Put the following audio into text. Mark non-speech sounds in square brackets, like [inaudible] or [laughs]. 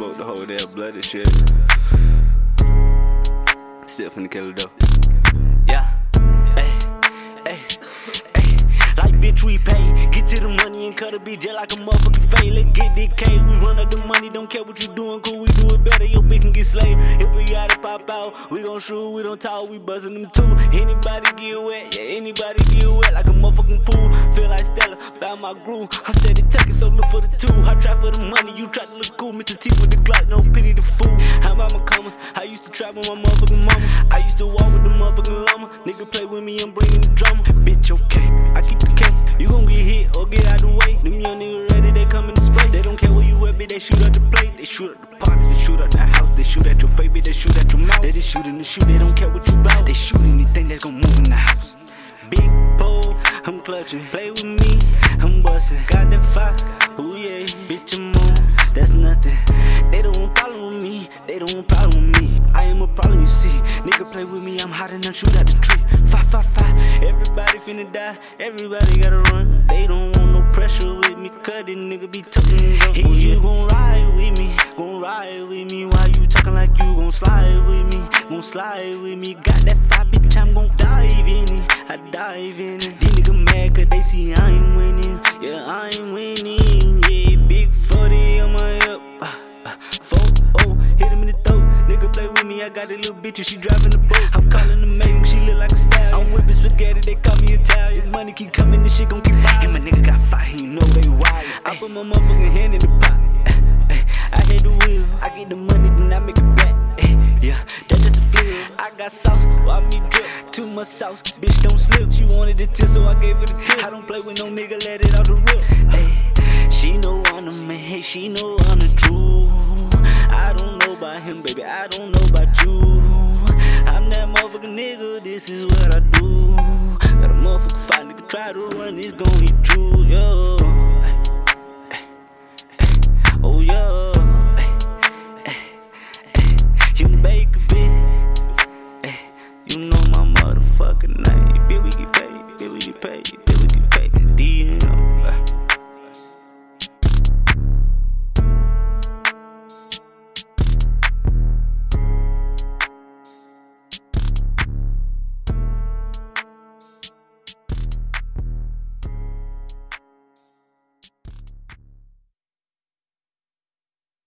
smoked the whole damn bloody shit. Still finna kill it though. Yeah. Hey, hey, hey. Like bitch, we pay. Get to the money and cut a bitch just like a motherfucking fade. Let's get this K. We run up the money, don't care what you doing, cool. We do it better. Your bitch can get slayed. If we gotta pop out, we gon' shoot. We don't talk, we bustin' them too. Anybody get wet, yeah, anybody get wet like a motherfucking pool. Feel like Stella, found my groove. I steady it, so look for the money, you try to look cool. Mr. T with the Glock, no pity the fool. How my coming? I used to travel with my motherfucking mama. I used to walk with the motherfucking llama. Nigga play with me, I'm bringing the drama. Bitch, okay, I keep the K. You gon' get hit or get out the way. Them young niggas ready, they come in the spray. They don't care where you at, bitch, they shoot at the plate. They shoot at the party, they shoot at the house. They shoot at your face, bitch, they shoot at your mouth. They just shootin' the shoot, they don't care what you bout. They shoot anything that's gon' move in the house. Big pole, I'm clutching. Play with me, I'm bustin'. Got that fire, ooh yeah, bitch, I'm on. That's nothing. They don't want problem with me, they don't want problem with me. I am a problem, you see. Nigga play with me, I'm hot enough, shoot at the tree. Five, five, five. Everybody finna die, everybody gotta run. They don't want no pressure with me, cut it, nigga be tucking up. Hey, you gon' ride with me, gon' ride with me. Why you talking like you gon' slide with me? Gon' slide with me. Got that Nigga play with me, I got a little bitch and she driving the boat. I'm calling the maiden, she look like a style. I'm whipping spaghetti, they call me Italian. Money keep coming, this shit gon' keep buying. And my nigga got fire, he know they wild. I put my motherfucking hand in the pot. [laughs] I hit the wheel, I get the money, then I make it back. [laughs] Yeah, that's just a feel. I got sauce, why me drip? Too much sauce, bitch don't slip. She wanted a tip, so I gave her the tip. I don't play with no nigga, let it out the rip. She know I'm the man, she know I'm the about him, baby, I don't know about you. I'm that motherfucking nigga, this is what I do. Got a motherfucker fight, nigga, try to run, it's gon' be true, yo. Oh, yo. You make a bitch. You know my motherfucking name. Bill, we get paid. Bill, we get paid.